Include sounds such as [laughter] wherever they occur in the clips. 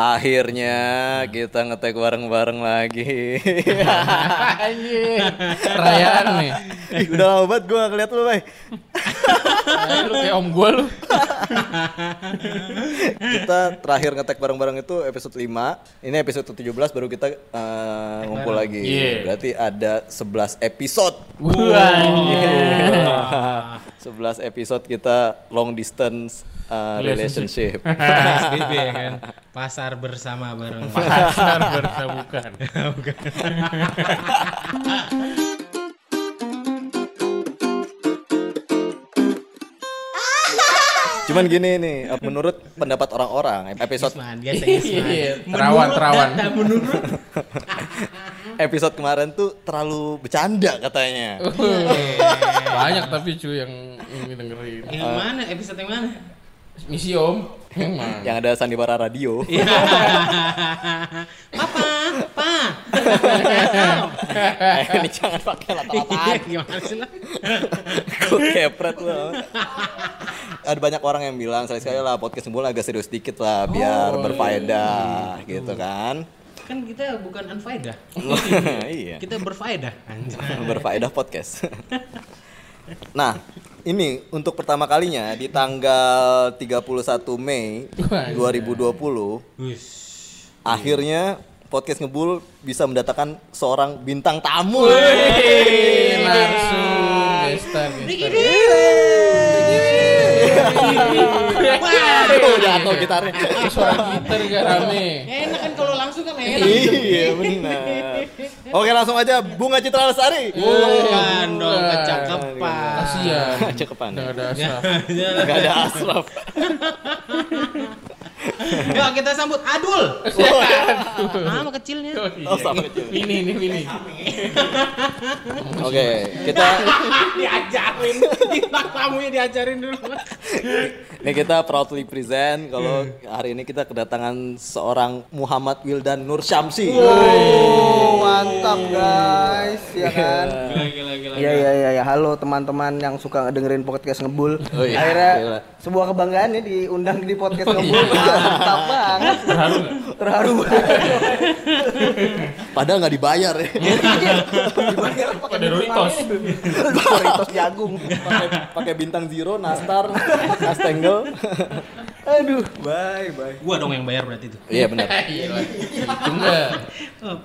Akhirnya kita ngetek bareng-bareng lagi. [laughs] Anjing. Perayaan nih. Ih, Udah lama banget gue ngeliat lu, Bay. Ah, lu kayak om gua lu. Kita terakhir ngetek bareng-bareng itu episode 5. Ini episode 17 baru kita eh, ngumpul lagi. Iya. Berarti ada 11 episode. Wah, anjing. [laughs] 11 episode kita long distance uh, relationship. PSBB [laughs] ya kan. [laughs] Pasar bersama bareng. Pasar bersabukan. [laughs] Cuman gini nih, menurut pendapat orang-orang, episode Isman, biasa Isman. Iya, terawan, terawan. data menurut. episode kemarin tuh terlalu bercanda katanya. Banyak tapi cuy yang ini dengerin. Yang mana? Episode yang mana? Misi om. Emang. Yang ada sandiwara radio. [laughs] Iya. Papa, pa. eh, [laughs] ini jangan pakai latar-latar. Gimana sih lah? Gue kepret lu. Ada banyak orang yang bilang sekali-sekali lah podcast Sembul agak serius dikit lah biar berfaedah gitu kan. Kan kita bukan unfaedah. [laughs] iya. Kita berfaedah. Berfaedah podcast. nah, ini untuk pertama kalinya di tanggal 31 Mei 2020 Wis. akhirnya podcast ngebul bisa mendatangkan seorang bintang tamu. Wih, langsung gestar jatuh gitarnya. Suara gitar gak rame. Enak kan enak. iya, benar. Oke, langsung aja Bunga Citra Lestari. Bukan dong kecakapan. Kasian. Cekepan. Udah ada asap. Gak ada asraf. Yuk kita sambut Adul. Nama kecilnya. Oh, sama kecil. Ini ini ini. Oke, kita diajarin. Bintang tamunya diajarin dulu. [laughs] ini kita proudly present kalau hari ini kita kedatangan seorang Muhammad Wildan Nur Syamsi. Oh, mantap guys, ya kan? Gila gila gila. Iya iya iya ya. halo teman-teman yang suka dengerin podcast ngebul. Oh, iya. Akhirnya Gila. sebuah kebanggaan ya diundang di podcast ngebul. Mantap banget. Terharu? Terharu. Padahal nggak dibayar ya. Dibayar pakai Doritos. Doritos jagung. pakai pakai bintang zero, nastar, nastengle. Aduh, bye bye. Gua dong yang bayar berarti itu. Iya benar. [laughs] Iya. Itu enggak.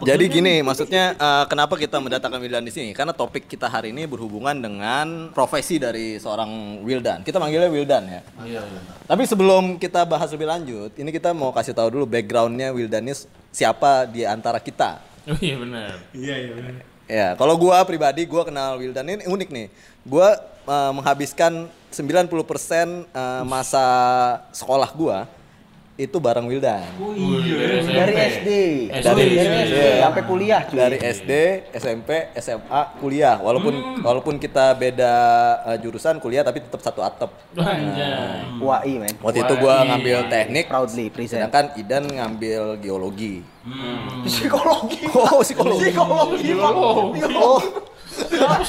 Jadi gini, maksudnya eh, kenapa kita mendatangkan Wildan di sini? Karena topik kita hari ini berhubungan dengan profesi dari seorang Wildan. Kita manggilnya Wildan ya. Iya. iya. Tapi sebelum kita bahas lebih lanjut, ini kita mau kasih tahu dulu backgroundnya Wildan ini siapa di antara kita. [laughs] Oh iya benar. Iya iya benar. Ya, kalau gua pribadi gua kenal Wildan ini unik nih. Gua eh, menghabiskan 90% eh, masa sekolah gua itu bareng Wildan. Dari SD. Dari Dari SD sampai kuliah cuy. Dari SD, SMP, SMA, kuliah. Walaupun walaupun kita beda eh, jurusan kuliah tapi tetap satu atap. Anjay. WAI men. Waktu itu gua ngambil teknik, Proudly present. sedangkan Idan ngambil geologi. Psikologi. Oh, psikologi. Psikologi. Oh, Terus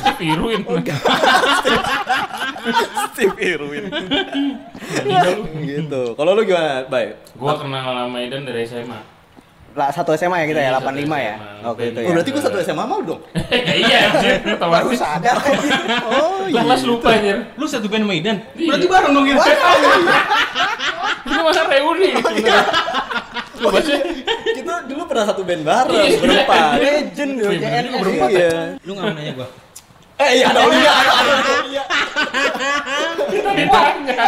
dipiruin. Steve Irwin. [laughs] gitu. Kalau lu gimana, Bay? Gua kenal sama Idan dari SMA. Lah satu SMA ya kita ya, Iya, satu 85 ya. SMA. Oke itu Oh, ya. berarti gua satu SMA mau dong. [laughs] Iya, anjir. [laughs] baru sadar. Oh, Kelas lupa anjir. Lu satu band sama Idan? Iya. Berarti bareng dong ya? [laughs] Ini masa reuni. sebenarnya. Coba sih. Kita dulu pernah satu band bareng Iya. berempat. Legend yo Wih, JNS bener juga ya. Iya. Lu nggak mau nanya gua? Eh, iya ada Aulia, ada Aulia. Kita ditanya.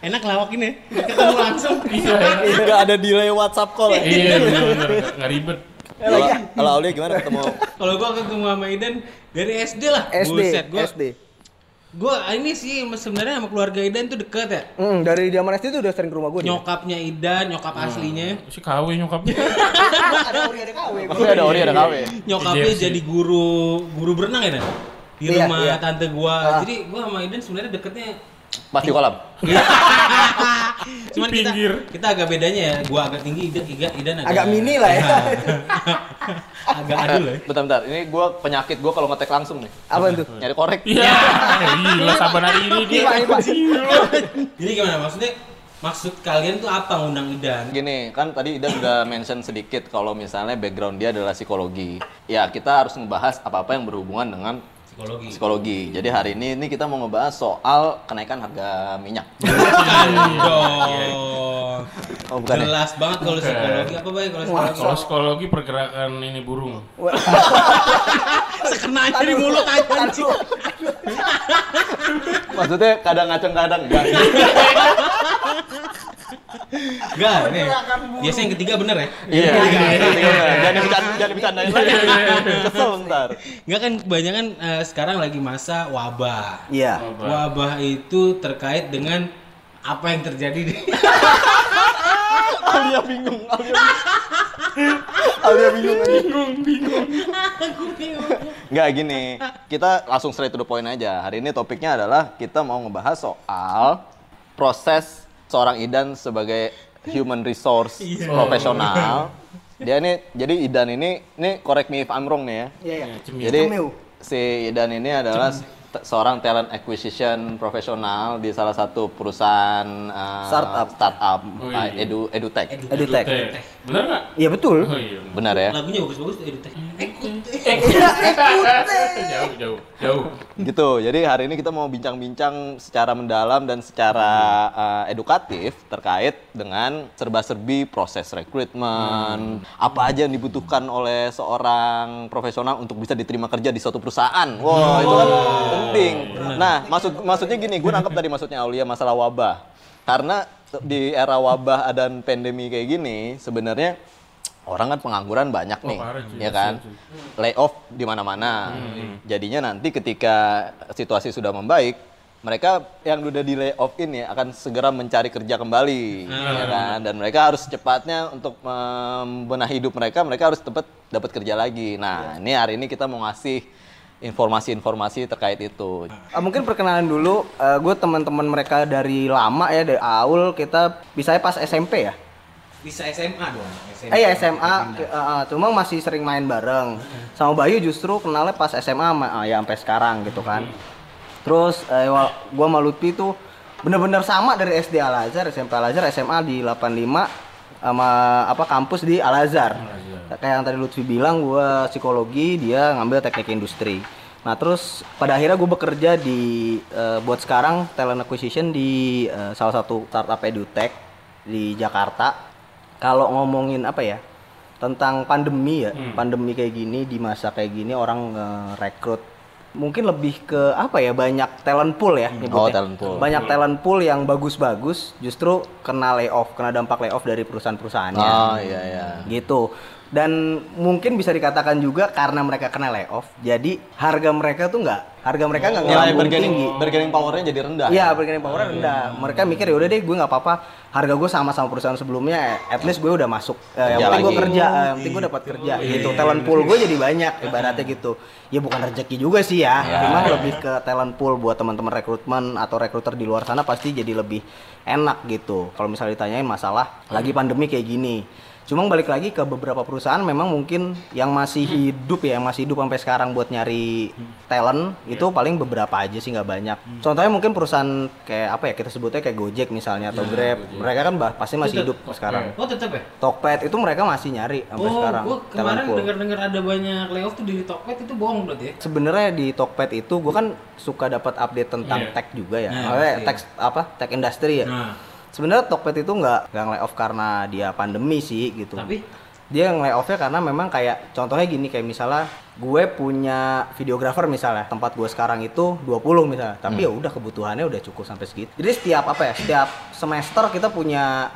Enak lawak ini. Ketemu langsung. Iya. Enggak ada delay WhatsApp call. ya? Iya, benar-benar. Nggak ribet. Kalau kalau Aulia gimana ketemu? [laughs] Kalau gua ketemu sama Idan dari SD lah. SD, Buset, gua, SD. Gua ini sih sebenarnya sama keluarga Idan tuh deket ya. Hmm, dari zaman SD tuh udah sering ke rumah gue. Nyokapnya Idan, nyokap aslinya. Si KW nyokapnya. ada ori ada KW. Maksudnya ada Ori ada KW. Nyokapnya IDFC. jadi guru guru berenang ya, Dan? Di Iya, rumah iya. tante gua. Ah. Jadi gua sama Idan sebenarnya deketnya Pas di kolam. [laughs] Cuman Di kita pinggir. kita agak bedanya ya. Gua agak tinggi, Idan Idan, Idan agak Agak mini lah ya. [laughs] agak adul ya. Bentar bentar, ini gua penyakit gua kalau ngetek langsung nih. Apa tuh? Nyari korek. Iya. [laughs] Gila saban hari ini dia. Ipa, Ipa. Jadi gimana maksudnya? Maksud kalian tuh apa ngundang Idan? Gini, kan tadi Ida sudah mention sedikit kalau misalnya background dia adalah psikologi. Ya, kita harus membahas apa-apa yang berhubungan dengan Psikologi. psikologi. Jadi hari ini ini kita mau ngebahas soal kenaikan harga minyak. [laughs] Bukan dong. Oh, bukan ya? Jelas banget kalau psikologi apa baik kalau psikologi? Kalau psikologi pergerakan ini burung. [laughs] Sekenanya di mulut aja. [laughs] Maksudnya kadang ngaceng-kadang enggak. Enggak, nih. Biasanya yang ketiga bener ya? Iya, jangan bercanda, jangan bercandain lagi. Kesel ntar. Enggak kan kebanyakan eh, sekarang lagi masa wabah. Iya. Wabah itu terkait dengan apa yang terjadi di [laughs] Alia bingung, Alia bingung. Alia bingung bingung, bingung. Nggak gini, kita langsung straight to the point aja. Hari ini topiknya adalah kita mau ngebahas soal proses seorang Idan sebagai human resource profesional. Dia ini, jadi Idan ini, ini correct me if I'm wrong nih ya. Iya, iya. Jadi Cemil. si Idan ini adalah seorang talent acquisition profesional di salah satu perusahaan uh, Startup. startup Oh, uh, iya. edu edutech. Edutech. Teh. Bener nggak? Iya betul. Oh iya. Benar ya? lagunya bagus-bagus tuh edutech. Ekut. jauh, jauh, jauh. gitu. Jadi hari ini kita mau bincang-bincang secara mendalam dan secara uh, edukatif terkait dengan serba-serbi proses rekrutmen, apa aja yang dibutuhkan oleh seorang profesional untuk bisa diterima kerja di suatu perusahaan. Wow, itu kan penting. Nah, maksud maksudnya gini, gue nangkep tadi maksudnya Aulia masalah wabah. Karena di era wabah dan pandemi kayak gini, sebenarnya orang kan pengangguran banyak nih, cuy. ya kan? Layoff di mana-mana. Jadinya nanti ketika situasi sudah membaik, mereka yang udah di layoff ini akan segera mencari kerja kembali, ya kan? Dan mereka harus cepatnya untuk membenahi hidup mereka, mereka harus cepat dapat kerja lagi. Nah, ini hari ini kita mau ngasih informasi-informasi terkait itu. Ah, mungkin perkenalan dulu, gue teman-teman mereka dari lama ya dari Aul kita bisa pas SMP ya. Bisa SMA dong. SMA. Eh ya SMA, ke- eh, eh, cuma masih sering main bareng. Sama Bayu justru kenalnya pas SMA ma- ah, ya sampai sekarang gitu kan. Terus eh, wa- gua sama Lutfi tuh bener-bener sama dari SD Al Azhar, SMP Al Azhar, SMA di 85 sama apa kampus di Al Azhar. Kayak yang tadi Lutfi bilang gua psikologi, dia ngambil teknik industri. Nah terus pada akhirnya gue bekerja di eh, buat sekarang talent acquisition di eh, salah satu startup edutech di Jakarta. Kalau ngomongin apa ya tentang pandemi ya, pandemi kayak gini di masa kayak gini orang rekrut mungkin lebih ke apa ya banyak talent pool ya nyebutnya. Oh, talent pool. Banyak talent pool yang bagus-bagus justru kena layoff, kena dampak layoff dari perusahaan-perusahaannya Oh iya iya. gitu dan mungkin bisa dikatakan juga karena mereka kena layoff jadi harga mereka tuh nggak harga mereka nggak Nilai ngelambung bargaining, tinggi bargaining powernya jadi rendah. Iya, bargaining power rendah. Mereka mikir ya udah deh, gue nggak apa-apa. Harga gue sama sama perusahaan sebelumnya, at least gue udah masuk. Eh, yang Kerja penting gue kerja, eh, yang penting gue dapat kerja. Gitu. Talent pool gue jadi banyak, ibaratnya gitu. Ya bukan rezeki juga sih ya, memang lebih ke talent pool buat teman-teman rekrutmen atau rekruter di luar sana pasti jadi lebih enak gitu. Kalau misalnya ditanyain masalah lagi pandemi kayak gini. Cuma balik lagi ke beberapa perusahaan memang mungkin yang masih hidup ya, yang masih hidup sampai sekarang buat nyari talent itu paling beberapa aja sih nggak banyak. Contohnya mungkin perusahaan kayak apa ya kita sebutnya kayak Gojek misalnya atau Grab, mereka kan bah- pasti masih hidup sekarang. Oh tetap ya? Tokped itu mereka masih nyari sampai Oh, sekarang. talent kemarin dengar-dengar ada banyak layoff tuh di Tokped itu bohong berarti ya? Sebenarnya di Tokped itu gue kan suka dapat update tentang Iya. tech juga ya, Nah, pasti. tech apa tech industry ya. Nah, Sebenarnya Tokped itu nggak nggak layoff karena dia pandemi sih gitu. tapi dia nge layoffnya karena memang kayak contohnya gini kayak misalnya gue punya videografer misalnya tempat gue sekarang itu 20 misalnya tapi ya udah kebutuhannya udah cukup sampai segitu jadi setiap apa ya setiap semester kita punya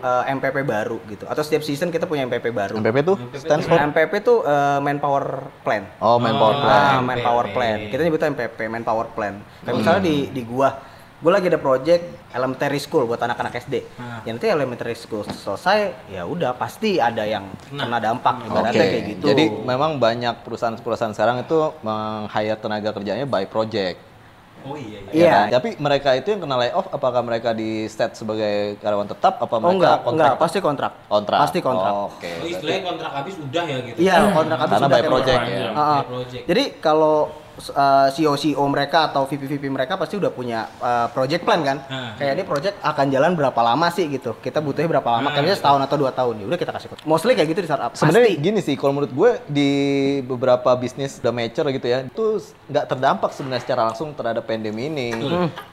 eh, MPP baru gitu atau setiap season kita punya MPP baru MPP tuh stands for MPP tuh eh, manpower plan Oh, manpower Oh. plan. Ah, manpower plan. Kita nyebutnya MPP, manpower plan. Kayak misalnya di di gua, gua lagi ada project elementary school buat anak-anak SD. Ah. Ya nanti elementary school selesai, ya udah pasti ada yang Kena. kena dampak Oke. ibaratnya kayak gitu. Jadi memang banyak perusahaan-perusahaan sekarang itu meng-hire tenaga kerjanya by project. oh iya iya. ya Iya. kan? Tapi mereka itu yang kena layoff apakah mereka di set sebagai karyawan tetap apa oh mereka enggak, kontrak? enggak, pasti kontrak. kontrak. Pasti kontrak. Oh, Oke. Oh, istilahnya kontrak habis udah ya gitu. Iya, kontrak habis Karena udah by kayak project ya. By project. Jadi kalau uh, CEO CEO mereka atau VP VP mereka pasti udah punya uh, project plan kan. Ah. Kayak ini project akan jalan berapa lama sih gitu. Kita butuhnya berapa lama? Kayaknya setahun atau dua tahun. Ya udah kita kasih. Mostly kayak gitu di startup. Sebenarnya gini sih, kalau menurut gue di beberapa bisnis udah mature gitu ya, itu nggak terdampak sebenarnya secara langsung terhadap pandemi ini.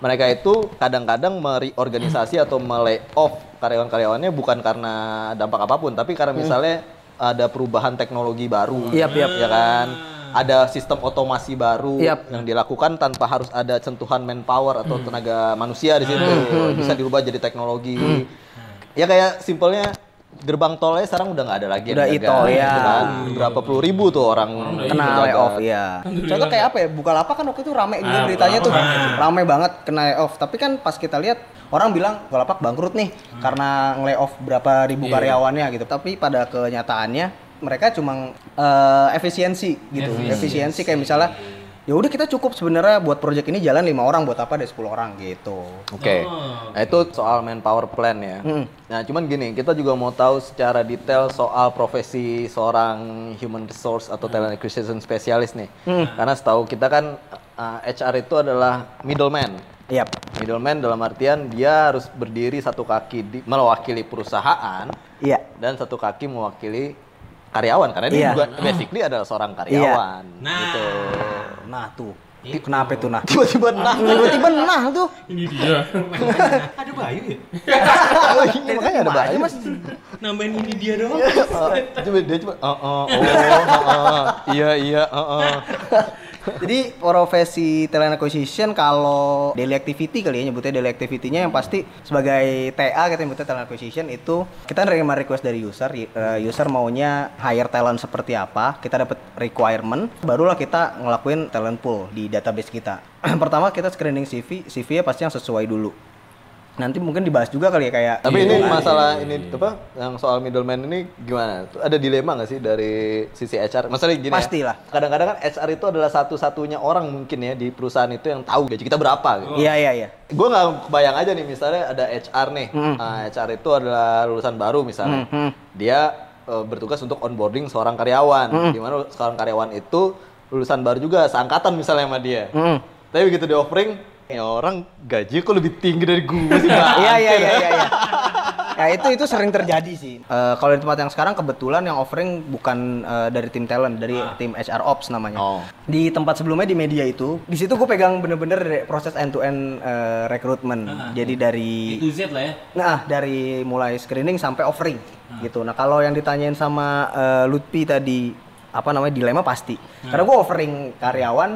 Mereka itu kadang-kadang mereorganisasi atau melay off karyawan-karyawannya bukan karena dampak apa pun, tapi karena misalnya ada perubahan teknologi baru, Yap, yap. ya kan? Ada sistem otomasi baru Yap. yang dilakukan tanpa harus ada sentuhan manpower atau tenaga manusia di situ, bisa dirubah jadi teknologi. Ya kayak simpelnya gerbang tolnya sekarang udah nggak ada lagi yang Udah jaga, e-tol, ya. gitu kan. Berapa puluh ribu tuh orang kena layoff ya. Contoh kayak apa ya? Bukalapak kan waktu itu rame juga Ah, beritanya tuh. Rame banget kena layoff. Tapi kan pas kita lihat orang bilang Bukalapak bangkrut nih karena nge-layoff berapa ribu karyawannya gitu. Tapi pada kenyataannya mereka cuma eh, efisiensi gitu. Efisiensi kayak misalnya ya udah kita cukup sebenarnya buat project ini jalan lima orang buat apa ada 10 orang gitu. Oke, nah itu soal manpower plan ya. Hmm. Nah cuman gini, kita juga mau tahu secara detail soal profesi seorang human resource atau talent acquisition specialist nih. Karena setahu kita kan uh, HR itu adalah middleman. Yap. Middleman dalam artian dia harus berdiri satu kaki di, mewakili perusahaan Iya. dan satu kaki mewakili karyawan karena dia Iya. juga basically adalah seorang karyawan. Nah. Gitu. Nah tuh. Kenapa itu nah? Tiba-tiba nah. [laughs] Tiba-tiba nah tuh. Ini dia. [laughs] Ada Bayu ya? Oh, iya, makanya ada bahaya mas. Nambahin ini dia doang. Coba dia cuma oh oh oh, oh, oh. iya iya oh, oh. [laughs] Jadi profesi talent acquisition kalau daily activity kali ya nyebutnya daily activity-nya yang pasti sebagai TA kita nyebutnya talent acquisition itu kita nerima request dari user, eh, user maunya hire talent seperti apa, kita dapat requirement, barulah kita ngelakuin talent pool di database kita. [clears throat] Pertama kita screening CV, CV-nya pasti yang sesuai dulu. Nanti mungkin dibahas juga kali ya kayak Tapi ini hitungan. masalah ini apa yang soal middleman ini gimana? Ada dilema nggak sih dari sisi HR? Masalah gini Pastilah. ya. Kadang-kadang kan HR itu adalah satu-satunya orang mungkin ya di perusahaan itu yang tahu gaji kita berapa gitu. Iya iya iya. Gue nggak kebayang aja nih misalnya ada HR nih. Nah, HR itu adalah lulusan baru misalnya. Dia eh, bertugas untuk onboarding seorang karyawan. Di mana seorang karyawan itu lulusan baru juga seangkatan misalnya sama dia. Hmm. Tapi begitu di offering, ya orang gaji kok lebih tinggi dari gue sih. [laughs] Iya iya iya iya. iya. [laughs] Ya itu itu sering terjadi sih. Eh, kalau di tempat yang sekarang kebetulan yang offering bukan eh, dari tim talent, dari tim HR Ops namanya. Oh. Di tempat sebelumnya di media itu, di situ gue pegang bener-bener proses end to end rekrutmen. Jadi dari Itu Z lah ya. Nah, dari mulai screening sampai offering gitu. Nah, kalau yang ditanyain sama eh, Lutfi tadi apa namanya dilema pasti. Karena gue offering karyawan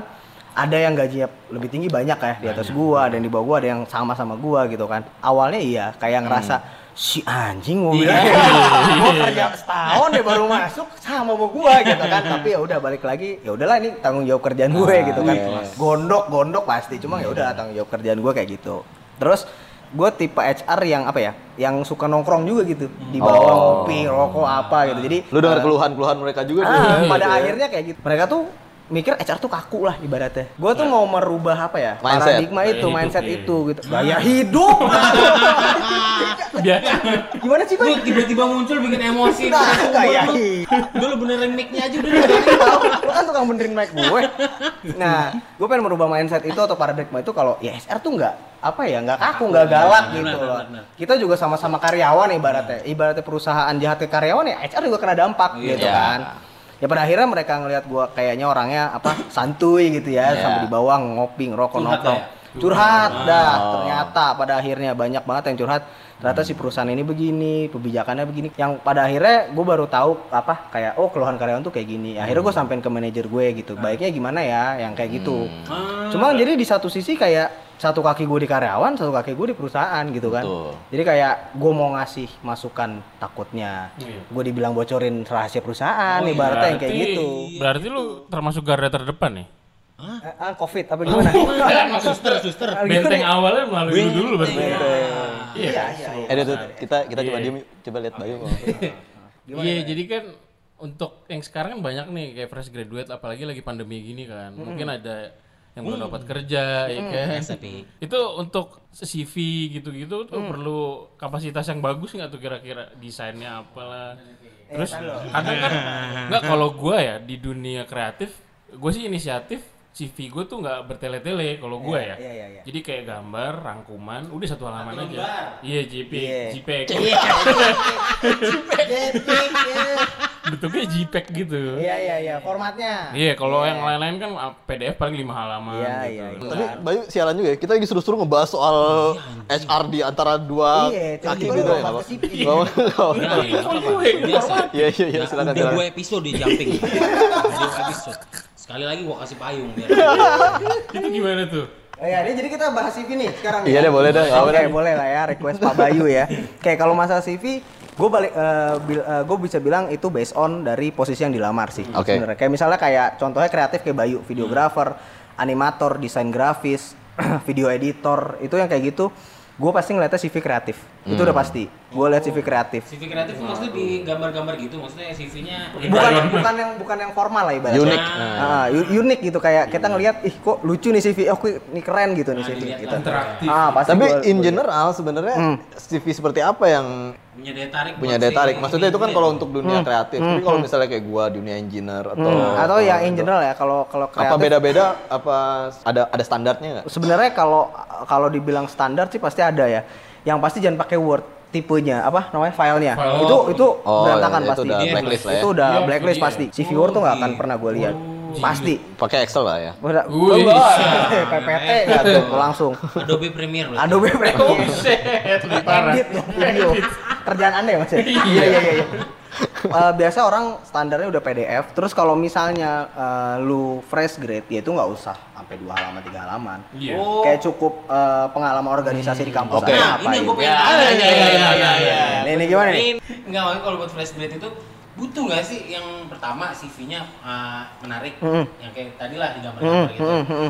ada yang gajinya lebih tinggi banyak ya di atas gua, ada yang di bawah gua, ada yang sama sama gua gitu kan. Awalnya iya kayak ngerasa si anjing mau [laughs] bilang gua kerja setahun deh baru masuk sama sama gua gitu kan. Tapi ya udah balik lagi, ya udahlah ini tanggung jawab kerjaan gue gitu kan. Gondok gondok pasti, cuma ya udah tanggung jawab kerjaan gua kayak gitu. Terus gue tipe HR yang apa ya yang suka nongkrong juga gitu di bawah Oh. ngopi rokok apa gitu jadi Lu dengar eh, keluhan-keluhan mereka juga ah, ya? pada Gitu ya. akhirnya kayak gitu mereka tuh mikir HR tuh kaku lah ibaratnya gue tuh mau merubah apa ya Mindset. paradigma Gaya itu hidup, mindset iya. itu gitu gaya hidup [laughs] Biasa. gimana sih Lu tiba-tiba muncul bikin emosi. Nah, gaya hidup lu benerin mic-nya aja udah. lu kan tukang benerin mic gue nah gue pengen merubah mindset itu atau paradigma itu kalau ya HR tuh nggak apa ya nggak kaku nggak galak Benar, gitu benar, loh benar. kita juga sama-sama karyawan ibaratnya ibaratnya perusahaan jahat ke karyawan ya HR juga kena dampak gitu Iya. kan ya pada akhirnya mereka ngelihat gua kayaknya orangnya apa santuy gitu ya Iya. sampai di bawah ngopi ngerokok Curhat nongkrong ya? curhat dah Oh. ternyata pada akhirnya banyak banget yang curhat ternyata si perusahaan ini begini kebijakannya begini yang pada akhirnya gue baru tahu apa kayak oh keluhan karyawan tuh kayak gini akhirnya gue sampein ke manajer gue gitu baiknya gimana ya yang kayak gitu Ah. cuma jadi di satu sisi kayak satu kaki gue di karyawan satu kaki gue di perusahaan gitu kan Betul. jadi kayak gue mau ngasih masukan takutnya Iya. gue dibilang bocorin rahasia perusahaan Oh, iya. ibaratnya yang kayak Berarti- gitu Berarti lu termasuk garda terdepan nih. Eh, ah, covid apa gimana [laughs] suster, suster. Gimana Benteng ya? awalnya melalui lu dulu berarti. Iya. Iya. iya iya iya. Eh, tuh, kita kita coba Iya. diem, coba lihat Bayu. [laughs] Iya, jadi kan untuk yang sekarang kan banyak nih kayak fresh graduate apalagi lagi pandemi gini kan. Mungkin ada yang belum dapat kerja ya kan. tapi- Itu untuk CV gitu-gitu tuh perlu kapasitas yang bagus nggak tuh kira-kira? Desainnya apalah. Terus kadang kan [laughs] nggak kalau gua ya di dunia kreatif, gue sih inisiatif CV gue tuh nggak bertele-tele kalau gue ya. iya, iya, iya. Jadi kayak gambar, rangkuman, udah satu halaman Satu aja. Iya, JPEG, Iya. JPEG. Jepit, ya. Bentuknya JPEG gitu. Iya iya iya, formatnya. Iya, kalau yang lain-lain kan ah, PDF paling lima halaman Iya, gitu. iya, iya. Tapi Bayu sialan juga ya, kita lagi seru-seru ngebahas soal HR di antara dua Iya, kaki gitu ya. Nah, iya. Iya iya iya silakan. dua episode di jumping. [laughs] dua episode. Sekali lagi gua kasih payung biar. [laughs] Itu gimana tuh? Oh ya, jadi kita bahas CV nih sekarang. Iya ya. deh, boleh deh, Oke, deh. boleh lah ya request Pak Bayu ya. Kayak kalau masalah CV, gue balik gue bisa bilang itu based on dari posisi yang dilamar sih. Oke. Sebenarnya kayak misalnya kayak contohnya kreatif kayak Bayu, videografer, animator, desain grafis, [clears throat] video editor, itu yang kayak gitu. Gue pasti ngeliatnya CV kreatif. Itu Hmm. udah pasti. Gue liat CV kreatif. CV kreatif maksudnya di gambar-gambar gitu, maksudnya CV-nya Bukan bukan yang bukan yang formal lah ibaratnya. Unik. Ah, u- unik gitu kayak kita ngelihat ih kok lucu nih CV. Oh, ini keren gitu nih Nah, CV gitu. interaktif. Ah, pasti Tapi gua- in general sebenarnya Hmm. CV seperti apa yang punya daya tarik. punya daya tarik? Maksudnya itu kan kalau ya. untuk dunia kreatif. Tapi kalau misalnya kayak gua dunia engineer atau Hmm, atau yang in general ya kalau kalau apa kreatif beda-beda apa ada ada standarnya nggak? sebenarnya kalau kalau dibilang standar sih pasti ada ya. Yang pasti jangan pakai Word tipenya apa namanya filenya File. itu itu Oh, berantakan itu pasti udah Iya, blacklist lah ya. itu udah Iya, blacklist iya. pasti CV Word tuh nggak akan Oh, pernah gue lihat pasti Pakai Excel lah ya. udah. [laughs] PPT tuh [laughs] langsung Adobe Premiere. Adobe Premiere parah. edit dong video kerjaan anda ya mas ya? iya iya iya Eh, biasa orang standarnya udah PDF terus kalau misalnya eh, lu fresh grade ya itu nggak usah sampai dua halaman tiga halaman Iya. Oh. kayak cukup eh, pengalaman organisasi di kampus Oke. aja Nah, ini yang gue pengen Ya, tanya. iya, iya, iya, iya, iya. Nih, ini gimana nih? Ini enggak makanya kalau buat fresh grade itu butuh nggak sih yang pertama CV-nya uh, menarik, Mm-mm. yang kayak tadi lah di gambar-gambar Hmm, gitu. hmm, hmm.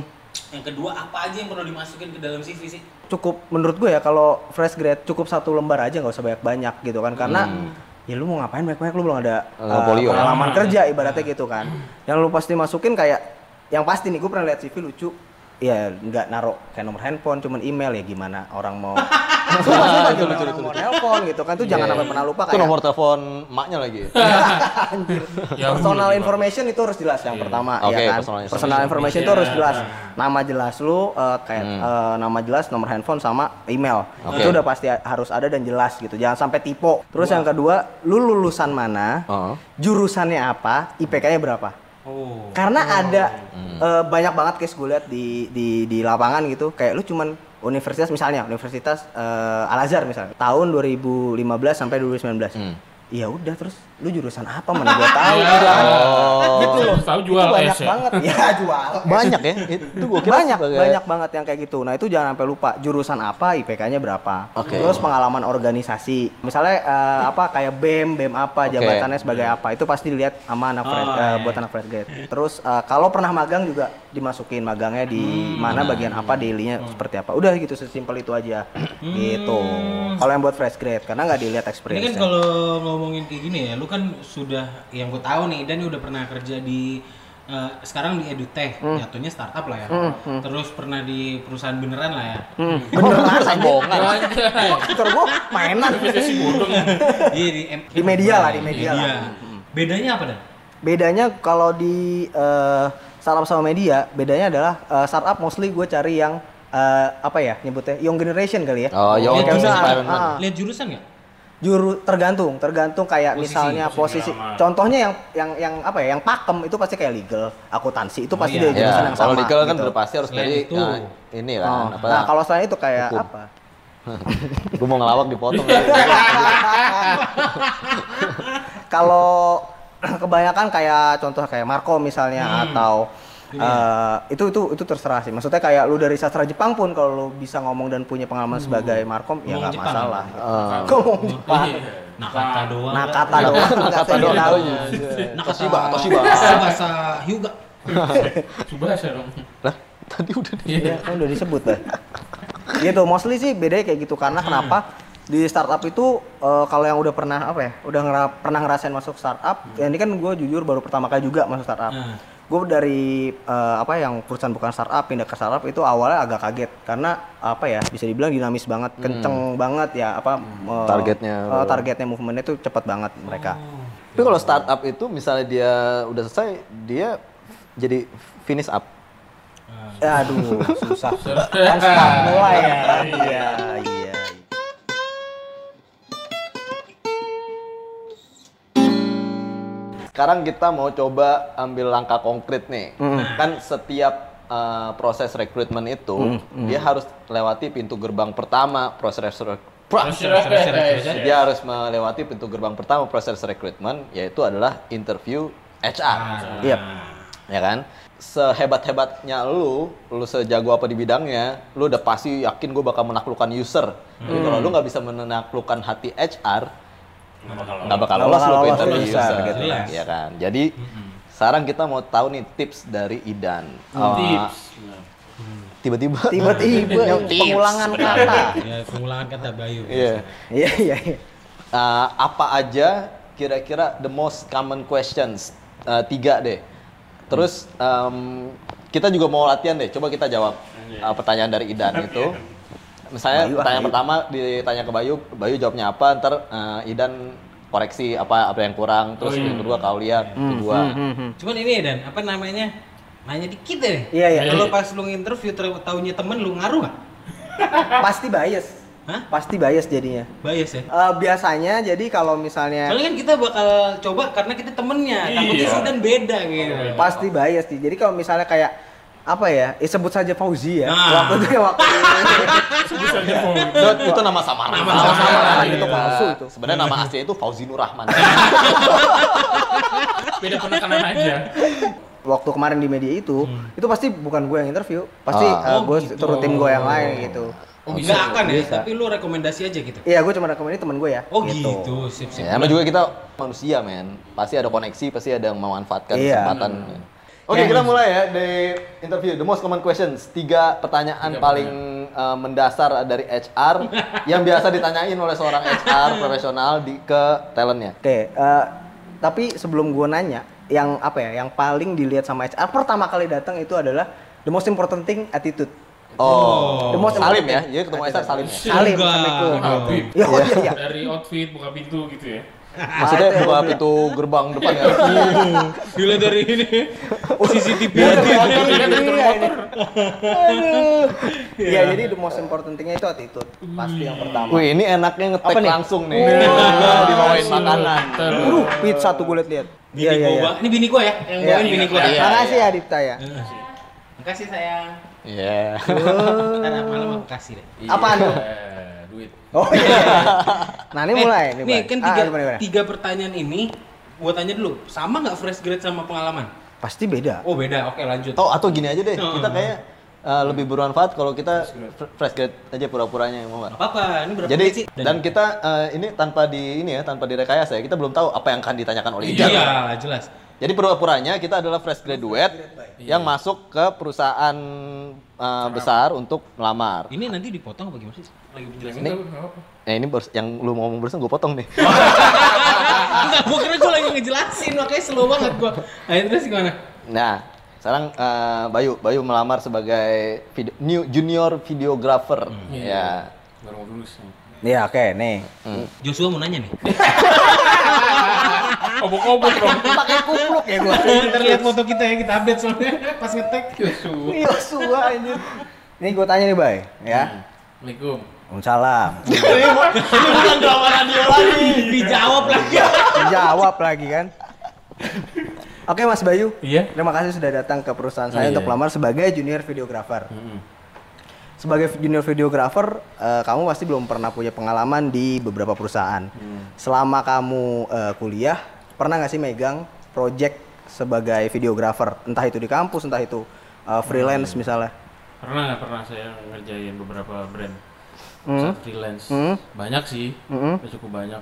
Yang kedua apa aja yang perlu dimasukin ke dalam CV sih? cukup menurut gue ya kalau fresh grade cukup satu lembar aja nggak usah banyak banyak gitu kan karena ya lu mau ngapain? Banyak banyak lu belum ada Nggak polio. ya? pengalaman kerja ibaratnya gitu kan. Yang lu pasti masukin kayak yang pasti nih gue pernah lihat CV lucu. Ya nggak naruh kayak nomor handphone cuman email ya gimana orang mau [laughs] Sumpah, sumpah, Lucu, gimana lucu, lucu, nelpon gitu kan tuh jangan Iya, sampai iya. pernah lupa Itu kayak nomor telepon maknya lagi. [laughs] Anjir. Ya, personal information itu harus jelas yang pertama Oke, ya kan. personal information. Personal information itu Iya. harus jelas. Nama jelas lu eh, kayak eh, nama jelas, nomor handphone sama email. Itu udah pasti harus ada dan jelas gitu. Jangan sampai tipe. Terus yang kedua, lu lulusan mana? Jurusannya apa? IPK-nya berapa? Oh. Karena ada eh, banyak banget case gue lihat di, di di lapangan gitu, kayak lu cuman universitas misalnya, universitas eh, Al Azhar misalnya, tahun 2015 sampai 2019. Hmm. Ya udah terus lu jurusan apa mana gua tahu Ya. gitu kan. Oh. Gitu loh. Tahu Itu jual banyak es ya? banget. [laughs] Ya jual. Banyak ya? Itu gua kira banyak sebagai- banyak banget yang kayak gitu. Nah, itu jangan sampai lupa jurusan apa, IPK-nya berapa. Oke. Terus pengalaman organisasi. Misalnya eh, apa kayak BEM, BEM apa, Oke. jabatannya sebagai apa. Itu pasti dilihat sama anak fresh, Oh, iya. buat anak fresh grade. Terus eh, kalau pernah magang juga dimasukin magangnya di mana bagian apa, daily-nya seperti apa. Udah gitu sesimpel itu aja. Gitu. Kalau yang buat fresh grade karena nggak dilihat Ini kan experience. kalau ngomongin kayak gini ya, lu kan sudah yang gue tahu nih dan udah pernah kerja di eh, sekarang di edutech, jatuhnya startup lah ya. Terus pernah di perusahaan beneran lah ya. [laughs] Beneran Bohongan. Kantor gua mainan. Iya di, Di media lah, di media lah. Bedanya apa dan? Bedanya kalau di eh, startup sama media, bedanya adalah eh, startup mostly gue cari yang eh, apa ya nyebutnya young generation kali ya. Oh, young misalnya, environment. ah, Lihat jurusan nggak? Juru tergantung, tergantung kayak Posisi, misalnya posisi posisi. lama. Contohnya yang yang yang apa ya? Yang pakem itu pasti kayak legal, akuntansi itu Oh, pasti iya. dari jurusan Ya, yang sama. kalau legal kan gitu. udah pasti harus Selain dari itu. nah, ini Oh, kan apa? Nah, kalau selain itu kayak Hukum. apa? [laughs] Gue mau ngelawak dipotong. [laughs] [laughs] Kalau [clears throat] kebanyakan kayak contoh kayak Marco misalnya Hmm. atau eh, itu itu itu terserah sih. Maksudnya kayak lu dari sastra Jepang pun kalau lu bisa ngomong dan punya pengalaman sebagai Markom ya nggak masalah. Eh, Ngomong Jepang. Iya. Nakata doang. Nah kata doang nggak Kata tahu doang. Nakata. Toshiba, Toshiba. Bahasa Hyuga. [laughs] Subasa dong. Lah, tadi udah di- Iya, kan udah disebut dah. gitu, mostly sih bedanya kayak gitu karena kenapa di startup itu eh, kalau yang udah pernah apa ya, udah ngera- pernah ngerasain masuk startup, ya ini kan gue jujur baru pertama kali juga masuk startup. Hmm. Gue dari eh, apa yang perusahaan bukan startup pindah ke startup itu awalnya agak kaget karena apa ya bisa dibilang dinamis banget, kenceng banget ya apa eh, Targetnya. eh, targetnya movementnya tuh cepat banget mereka. Tapi kalau startup itu misalnya dia udah selesai, dia jadi finish up. Aduh, susah. [laughs] Kan start mulai ya. Iya, Sekarang kita mau coba ambil langkah konkret nih. Kan setiap uh, proses rekrutmen itu dia harus lewati pintu gerbang pertama proses rekrut- dia harus melewati pintu gerbang pertama proses rekrutmen yaitu adalah interview HR. Iya. Ya kan? Sehebat-hebatnya lu, lu sejago apa di bidangnya, lu udah pasti yakin gue bakal menaklukkan user. Tapi kalau lu nggak bisa menaklukkan hati HR, nggak bakal lolos lu ke interview user, user, gitu kan. ya kan. Jadi sekarang kita mau tahu nih tips dari Idan. Uh, Tips. Tiba-tiba. Tiba-tiba [laughs] pengulangan kata. Ya, pengulangan kata Bayu. Iya. Iya, iya, iya. Uh, apa aja kira-kira the most common questions? Uh, tiga deh. Terus um, kita juga mau latihan deh. Coba kita jawab uh, pertanyaan dari Idan itu. Misalnya Bayu, pertanyaan Bayu. pertama ditanya ke Bayu, Bayu jawabnya apa? Ntar uh, Idan koreksi apa apa yang kurang. Terus yang kedua kau lihat, kedua. Cuman ini dan apa namanya? Nanya dikit deh. Iya, iya. Kalau pas lu interview taunya temen lu ngaruh nggak? [laughs] Pasti bias. Hah? Pasti bias jadinya. Bias ya. Eh, biasanya jadi kalau misalnya Soalnya kan kita bakal coba karena kita temennya. Takutnya sih dan beda gitu. pasti bias sih. Jadi kalau misalnya kayak apa ya? Eh, sebut saja Fauzi ya. Nah. Waktu itu waktu [laughs] Itu, itu nama samaran. Nama Nama samaran, itu palsu itu. Sebenarnya nama aslinya itu Fauzi Nur Rahman. [laughs] Beda penekanan aja. waktu kemarin di media itu, itu pasti bukan gue yang interview, pasti Ah. eh, Oh, gue gitu. turun tim gue yang lain gitu. Oh, bisa akan ya, Bisa. tapi lu rekomendasi aja gitu. Iya, gue cuma rekomendasi temen gue ya. Oh gitu, sip sip. Ya, namanya juga kita manusia, men. Pasti ada koneksi, pasti ada yang memanfaatkan Iya. kesempatan. Oke, kita mulai ya dari interview. The most common questions. Tiga pertanyaan paling uh, mendasar dari HR [laughs] yang biasa ditanyain oleh seorang HR profesional di ke talentnya. Oke, eh, tapi sebelum gue nanya, yang apa ya, yang paling dilihat sama HR pertama kali datang itu adalah the most important thing attitude. Oh, The most Salim important ya. Jadi ketemu HR Salim ya. Salim, assalamualaikum. Iya, oh, iya, iya. Dari outfit buka pintu gitu ya. [laughs] Maksudnya buka pintu gerbang depan ya. [laughs] Gila dari ini. CCTV Iya, iya, Iya, dari iya, motor. Aduh. Iya, jadi the most important thing-nya itu attitude. Pasti yang pertama. Wih, ini enaknya ngetek langsung nih. Dibawain makanan. Aduh, pizza tuh gue liat-liat. Bini gua, Bang. Ini bini gua ya, yang Iya. bawain bini gua. Iya. Makasih ya Dipta ya. Makasih sayang. Iya. Ntar malam aku kasih deh. Apaan tuh? Eh, duit. Oh iya. Nah, ini mulai. Eh, Ini nih mulai. kan Ah, tiga, gimana, gimana? tiga pertanyaan ini gua tanya dulu, sama nggak fresh grade sama pengalaman? Pasti beda. Oh beda, oke lanjut. Atau atau gini aja deh, Hmm. kita kayak uh, lebih bermanfaat kalau kita fr- fresh grade aja pura-puranya mau nggak? Gak apa-apa, ini berapa Jadi sih? dan kita uh, ini tanpa di ini ya, tanpa direkayasa ya, kita belum tahu apa yang akan ditanyakan oleh Iya, Ijan. jelas. Jadi pura-puranya kita adalah fresh graduate yang masuk ke perusahaan uh, besar untuk melamar. Ini nanti dipotong apa gimana sih? Lagi penjelasan. Ini, eh, ini baru- yang lu mau ngomong barusan gue potong nih. [laughs] Enggak, gua kira gua lagi ngejelasin, makanya slow banget gua. Nah, terus gimana? Nah, sekarang uh, Bayu, Bayu melamar sebagai video, new junior videographer. Ya. Baru mau lulus. Iya, oke, nih. Joshua mau nanya nih. [laughs] Obok-obok dong. Pakai kupluk ya gua. Ntar lihat foto kita ya, kita update soalnya pas ngetek. Yosua anjir. Ini gua tanya nih, Bay, ya. Assalamualaikum. Waalaikumsalam. Ini bukan drama radio lagi. Dijawab lagi. Jawab lagi kan. Oke Mas Bayu, Iya. terima kasih sudah datang ke perusahaan Oh, saya iya. untuk melamar sebagai junior videographer. Sebagai junior videographer, eh, kamu pasti belum pernah punya pengalaman di beberapa perusahaan. Selama kamu eh, kuliah, pernah nggak sih megang project sebagai videographer? Entah itu di kampus, entah itu eh, freelance misalnya. Pernah, pernah saya ngerjain beberapa brand. Hmm. Saat freelance. Hmm. Banyak sih. Hmm. Udah Cukup banyak.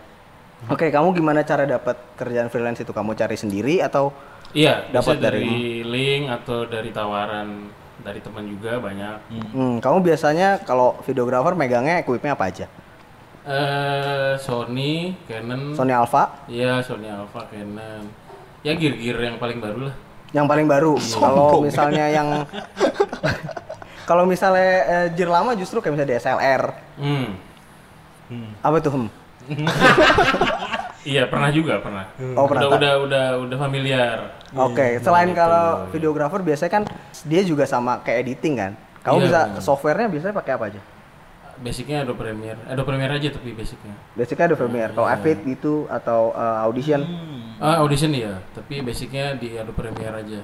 Oke, kamu gimana cara dapat kerjaan freelance itu? Kamu cari sendiri atau Iya, Dapat dari- dari link atau dari tawaran dari teman juga banyak. Hmm, kamu biasanya kalau videographer megangnya equipnya apa aja? Eh Sony, Canon. Sony Alpha, Iya, Sony Alpha, Canon. Ya gear-gear yang paling baru lah. yang paling baru. Kalau misalnya yang [laughs] kalau misalnya eh, gear lama justru kayak misalnya DSLR. Hmm. Apa tuh? Hmm? [laughs] Iya pernah juga pernah. Oh, pernah. Udah udah udah udah familiar. Oke, selain kalau videographer biasanya kan dia juga sama kayak editing kan. Kamu Iya, bisa benar. softwarenya biasanya pakai apa aja? Basicnya Adobe Premiere, Adobe Premiere aja tapi basicnya. Basicnya ada Premiere. Kalau Avid gitu atau uh, Audition Ah audition iya, tapi basicnya di Adobe Premiere aja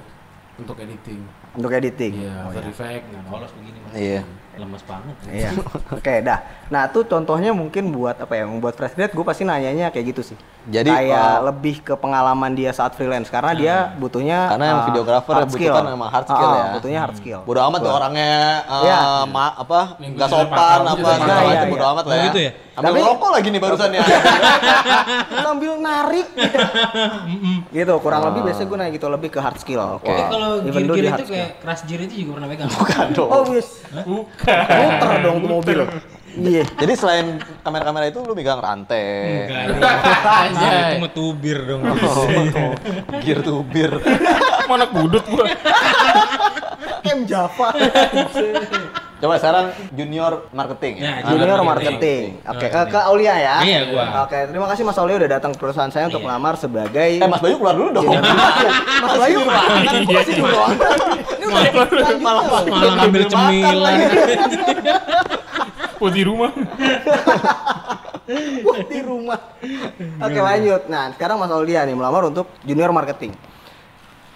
untuk editing. untuk editing. Iya, After Effects. Nggak lolos begini Mas. Iya. Lemes banget Iya. [laughs] Oke, dah. Nah, tuh contohnya mungkin buat apa ya? Buat fresh grade gue pasti nanyanya kayak gitu sih. Jadi, kayak uh, lebih ke pengalaman dia saat freelance karena dia butuhnya Karena yang uh, videographer hard skill. butuhkan emang hard skill Ah, ya. Butuhnya hard skill. Bodo amat tuh orangnya Iya. ma- apa Yang nggak bisa sopan apa gitu. segala Iya, macam iya, bodo iya. amat lah Oh, ya. gitu ya? Ambil Tapi- rokok lagi nih barusan ya. [laughs] Sambil narik. gitu, kurang lebih biasanya gue nanya gitu lebih ke hard skill. Oke. tapi kalau gear-gear itu kayak crash gear itu juga pernah pegang Bukan dong. Oh, yes. Muter dong tuh mobil. Iya. Jadi selain kamera-kamera itu lu megang rantai, Anjay. itu mah tubir dong gear tubir. [laughs] Mana budut gua. [laughs] M Java. Coba sekarang junior marketing Ya, ya. Junior marketing. marketing. Oke, ke, ke Aulia ya. Iya, gua. Oke, terima kasih Mas Aulia udah datang ke perusahaan saya untuk melamar sebagai Eh Mas Bayu keluar dulu dong. [laughs] Mas Bayu masih di ruangan. Ini udah Malah malah ngambil cemilan. [laughs] Oh di rumah. Wah, [laughs] di rumah. Oke, lanjut. Nah, sekarang Mas Aulia nih melamar untuk junior marketing.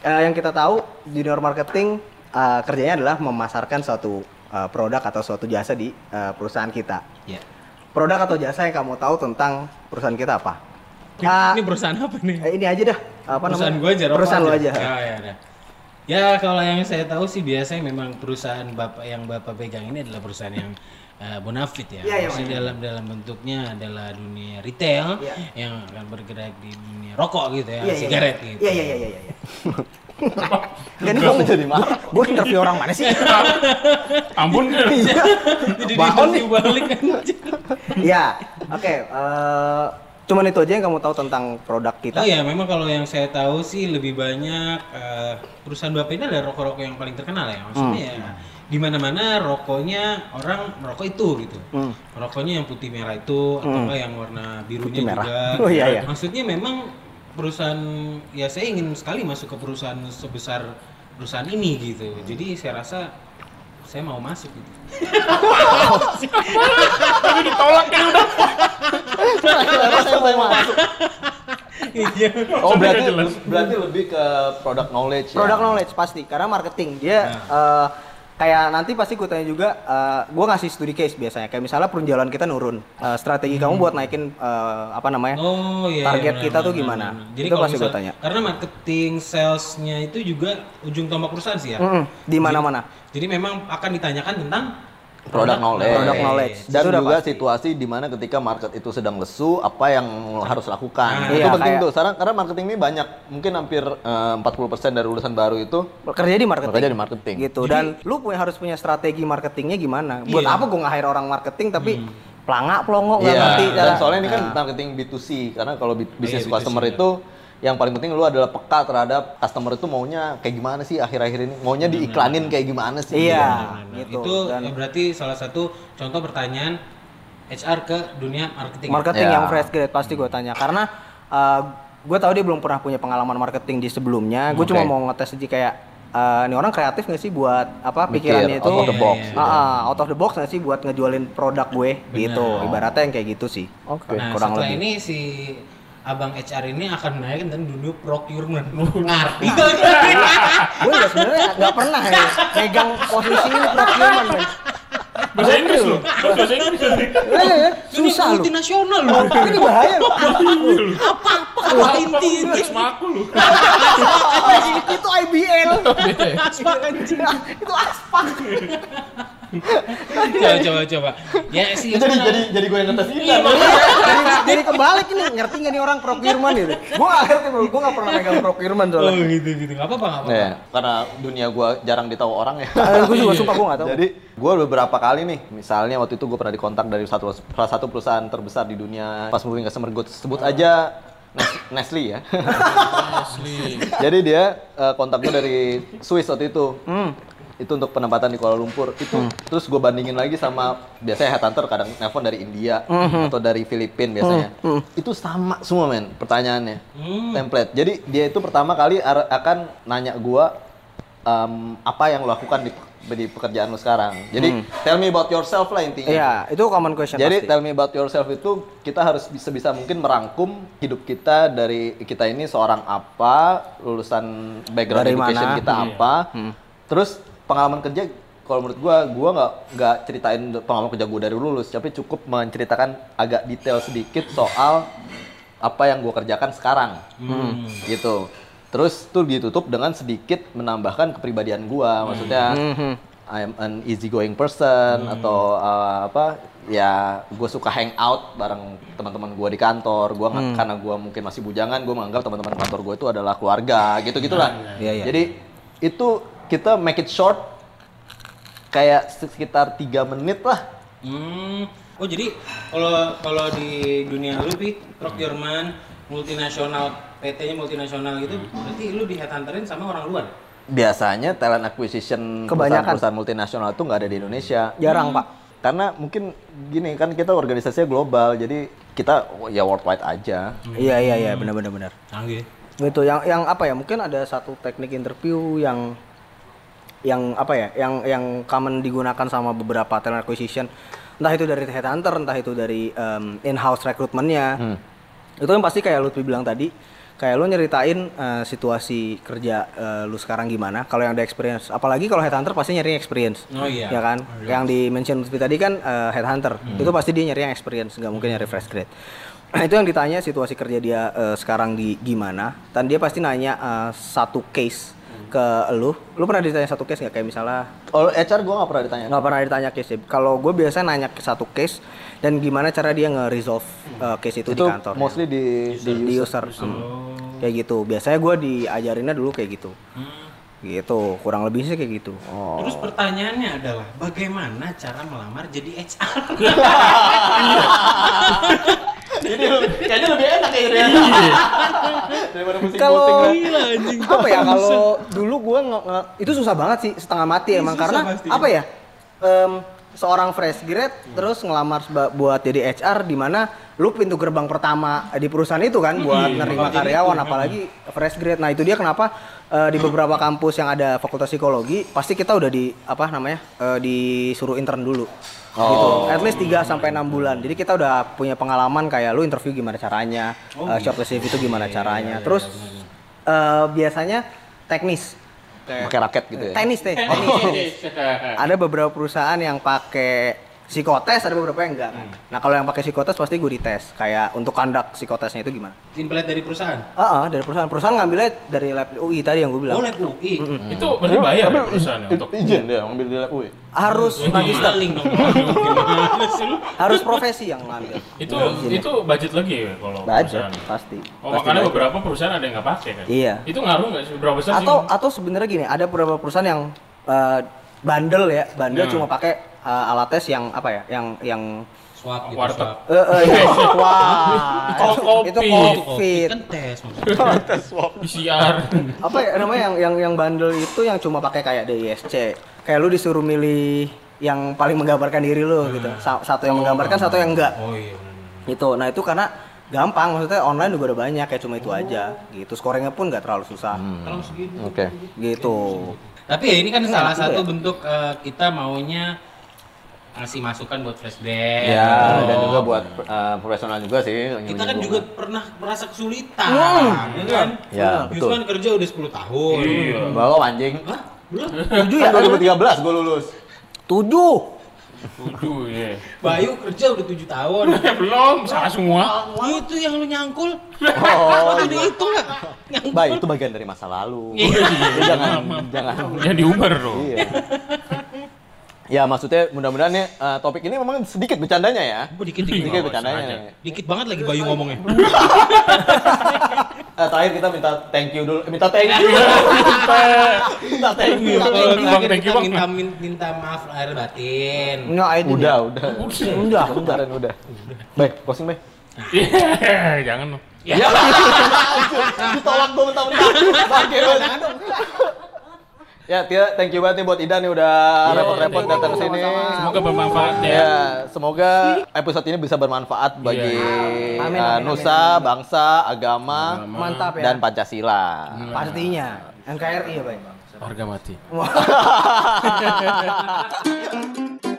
Eh, yang kita tahu junior marketing eh, kerjanya adalah memasarkan suatu eh, produk atau suatu jasa di eh, perusahaan kita. ya Produk atau jasa yang kamu tahu tentang perusahaan kita apa? ini, Ah, ini perusahaan apa nih eh, ini aja dah. Apa perusahaan gua aja Perusahaan lo aja. ya ya dah. ya kalau yang saya tahu sih biasanya memang perusahaan bapak yang bapak pegang ini adalah perusahaan yang eh, bonafit ya, Iya, iya, Maksudnya dalam dalam bentuknya adalah dunia retail Iya. yang akan bergerak di dunia rokok gitu ya, Iya, iya, sigaret iya. gitu. Iya, iya, iya. [laughs] Gak nih Kenapa jadi marah? Gue interview orang mana sih? [laughs] Ampun. [laughs] Jadi Bahon di balik [laughs] aja. Iya, oke. eh, cuman itu aja yang kamu tahu tentang produk kita. Oh ya, memang kalau yang saya tahu sih lebih banyak eh, perusahaan bapak ini adalah rokok-rokok yang paling terkenal ya. Maksudnya Hmm. ya di mana-mana rokoknya orang merokok itu gitu. Hmm. Rokoknya yang putih merah itu atau enggak yang warna birunya Putih merah. juga. Oh, iya, iya. Maksudnya memang perusahaan ya saya ingin sekali masuk ke perusahaan sebesar perusahaan ini gitu. Jadi saya rasa saya mau masuk gitu. Iya. Oh berarti berarti lebih ke product knowledge ya. Product knowledge pasti, karena marketing dia eh, kayak nanti pasti gue tanya juga, eh, gue ngasih studi case biasanya. Kayak misalnya penjualan kita nurun, Eh, strategi kamu buat naikin eh, apa namanya? Oh iya. Target iya, kita benar, tuh gimana? benar. Jadi Itu pasti misal- gua tanya. Karena marketing salesnya itu juga ujung tombak perusahaan sih ya. Mm-mm, di mana-mana. Jadi memang akan ditanyakan tentang Product knowledge. Product knowledge. Dan Itu udah juga pasti. situasi di mana ketika market itu sedang lesu, apa yang harus lakukan. Nah, itu iya, penting kayak- tuh. Sekarang karena marketing ini banyak, mungkin hampir eh, 40% dari lulusan baru itu Kerja di marketing. bekerja di marketing. Gitu. Dan lu punya harus punya strategi marketingnya gimana? Buat Iya. apa gue nge-hire orang marketing tapi pelangak pelongo nggak Iya, ngerti dan soalnya ini kan Nah. marketing B2C karena kalau bi- bisnis iya, customer B2C, itu yang paling penting lu adalah peka terhadap customer itu maunya kayak gimana sih akhir-akhir ini maunya diiklanin kayak gimana sih Iya. Gitu. itu Dan- ya berarti salah satu contoh pertanyaan HR ke dunia marketing. marketing Ya. yang fresh grade pasti gue tanya karena gue tahu dia belum pernah punya pengalaman marketing di sebelumnya gue Oke. cuma mau ngetes aja kayak eh, ini orang kreatif nggak sih buat apa Mikir, pikirannya itu out of the box, Iya, gitu. Ah, ah, out of the box nggak sih buat ngejualin produk gue gitu ibaratnya yang kayak gitu sih Oke. Nah, kurang setelah lebih. ini si abang HR ini akan menaikkan dan dunia procurement. Ngerti gak? gue nggak sebenarnya nggak pernah ya megang posisi ini procurement men. Bahasa Inggris loh. Bahasa Inggris. Eh, eh, susah lu multinasional loh. ini bahaya lu. Apa inti itu? Inggris maku lu. itu IBL Aspak anjing. itu aspak Coba coba coba. Ya sih. jadi jadi jadi gue yang ngetes ini Iya, kan? jadi, jadi kebalik ini ngerti nggak nih orang procurement gitu gue nggak ngerti bro gue nggak pernah megang procurement Oh soalnya gitu gitu. Gak apa-apa gak apa-apa. Ya, karena dunia gue jarang ditahu orang ya. gue juga sumpah gue nggak tahu Jadi gue beberapa kali nih, misalnya waktu itu gue pernah dikontak dari satu salah satu perusahaan terbesar di dunia pas moving customer gue sebut aja Nes- Nestle ya. [laughs] Asli. Jadi dia eh, kontak gue dari Swiss waktu itu. Hmm. Itu untuk penempatan di Kuala Lumpur. Itu terus gue bandingin lagi sama biasanya headhunter kadang nelpon dari India atau dari Filipina biasanya. Itu sama semua men pertanyaannya. Template. Jadi dia itu pertama kali akan nanya gue em, apa yang lo lakukan di, di pekerjaan lo sekarang. Jadi tell me about yourself lah intinya. Iya, itu common question jadi pasti. tell me about yourself itu kita harus bisa bisa mungkin merangkum hidup kita dari kita ini seorang apa, lulusan background Dari education mana? kita apa, terus pengalaman kerja kalau menurut gua gua nggak nggak ceritain pengalaman kerja gua dari lulus, tapi cukup menceritakan agak detail sedikit soal apa yang gua kerjakan sekarang, gitu. Terus tuh ditutup dengan sedikit menambahkan kepribadian gua, maksudnya I'm an easygoing person atau uh, apa ya gue suka hang out bareng teman-teman gue di kantor. Gue karena gue mungkin masih bujangan gue menganggap teman-teman kantor gue itu adalah keluarga gitu gitulah Iya, iya. jadi itu kita make it short kayak sekitar tiga menit lah Hmm. Oh jadi kalau kalau di dunia lu pi procurement multinasional PT-nya multinasional gitu berarti lu di headhunterin sama orang luar. biasanya talent acquisition Kebanyakan. perusahaan-perusahaan multinasional itu nggak ada di Indonesia Jarang, Pak. karena mungkin gini kan kita organisasinya global jadi kita oh, ya worldwide aja Iya, iya, iya, benar benar benar. Canggih. Gitu, yang yang apa ya? Mungkin ada satu teknik interview yang yang apa ya? Yang yang common digunakan sama beberapa talent acquisition. Entah itu dari headhunter, entah itu dari em, in-house recruitment-nya. Itu yang pasti kayak Lutfi bilang tadi, kayak lu nyeritain eh, situasi kerja eh, lu sekarang gimana. Kalau yang ada experience, apalagi kalau headhunter pasti nyari experience. Oh iya. Ya kan? Yang di mention Lutfi tadi kan eh, headhunter. Itu pasti dia nyari yang experience, nggak mungkin nyari fresh grade. Nah, [clears throat] itu yang ditanya situasi kerja dia eh, sekarang di gimana. Dan dia pasti nanya eh, satu case ke lu. Lu pernah ditanya satu case nggak kayak misalnya kalau HR gue nggak pernah ditanya nggak pernah ditanya case ya. Kalau gue biasa nanya ke satu case dan gimana cara dia nge-resolve uh, case itu, itu di kantor. mostly di di di user. Hmm. Kayak gitu. Biasanya gue diajarinnya dulu kayak gitu. Gitu. Kurang lebih sih kayak gitu. Terus pertanyaannya adalah bagaimana cara melamar jadi HR? [laughs] [laughs] Jadi kayaknya lebih enak ya daripada pusing Kalau pusing apa ya kalau dulu gue itu susah banget sih setengah mati emang. Susah karena apa ya em, seorang fresh grade terus ngelamar buat jadi HR di mana lu pintu gerbang pertama di perusahaan itu kan buat nerima bakal jadi karyawan itu. apalagi fresh grade nah itu dia kenapa eh, di beberapa kampus yang ada fakultas psikologi pasti kita udah di apa namanya eh, disuruh intern dulu gitu. At least 3 sampai 6 bulan. Jadi kita udah punya pengalaman kayak lu interview gimana caranya eh, shortlist CV itu gimana caranya. terus eh, biasanya teknis. Pakai raket gitu ya? Tenis teh [laughs] tenis. ada beberapa perusahaan yang pakai psikotes ada beberapa yang enggak kan nah kalau yang pakai psikotes pasti gue dites kayak untuk kandak psikotesnya itu gimana Template dari perusahaan. Ah, ah, dari perusahaan perusahaan ngambilnya dari lab UI tadi yang gue bilang Oh, lab UI. Itu berarti bayar ya perusahaannya untuk izin dia ngambil di lab UI harus magister [laughs] harus profesi yang ngambil itu itu budget lagi ya kalau budget perusahaan. pasti Oh Pasti makanya budget. beberapa perusahaan ada yang nggak pakai kan? Iya. Itu ngaruh nggak sih berapa besar atau sih? atau sebenarnya gini ada beberapa perusahaan yang eh, bandel ya bandel Hmm. cuma pakai eh, alat tes yang apa ya? Yang yang Swab gitu, Warteg. swab. eh eh, iya. [laughs] wah Itu covid Kan tes maksudnya. [laughs] PCR. [laughs] apa ya namanya yang yang yang bandel itu yang cuma pakai kayak DISC kayak lu disuruh milih yang paling menggambarkan diri lu gitu. Sa- satu yang menggambarkan satu yang enggak. Oh iya gitu. Nah itu karena gampang. Maksudnya online juga udah banyak kayak cuma itu aja. Gitu. Scoringnya pun nggak terlalu susah. Kalau segitu. oke gitu. Tapi ya ini kan Enggak, salah juga satu ya? bentuk eh, kita maunya ngasih masukan buat fresh grade. ya gitu. dan juga buat uh, profesional juga sih kita kan juga pernah merasa kesulitan, Hmm. ya kan? Ya, betul. kan kerja udah 10 tahun. Iya. bawa anjing Hah? Belum? tujuh kan ya 2013 gue lulus tujuh Tujuh ya. Bayu kerja udah 7 tahun. [laughs] Belum, salah semua. itu yang lu nyangkul. oh Udah itu nggak? Nyangkul. Baik, itu bagian dari masa lalu. Iya. Jadi jangan jangan. Jangan diumbar dong. Iya. Ya maksudnya mudah-mudahan nih eh, topik ini memang sedikit bercandanya ya. Oh, dikit dikit. Sedikit Oh, bercandanya. Dikit banget lagi Bayu ngomongnya. [laughs] Eh, terakhir kita minta thank you dulu. Eh, Minta thank you. [laughs] minta thank you. Bang, terakhir thank you, bang. minta, minta, minta maaf lahir batin. nggak ini Udah, udah. udah Kemarin udah. Baik, posting baik. Iya, [laughs] jangan dong. Ya. Ditolak gue mentah-mentah. Banget. Ya, Tia, thank you banget nih buat Ida nih udah repot-repot thank you. datang sini. Semoga bermanfaat ya. Ya, semoga episode ini bisa bermanfaat bagi Amin, uh, amin, nusa, bangsa, agama, Mantap ya. dan Pancasila. Pastinya. NKRI ya, Bang. Harga mati. [laughs]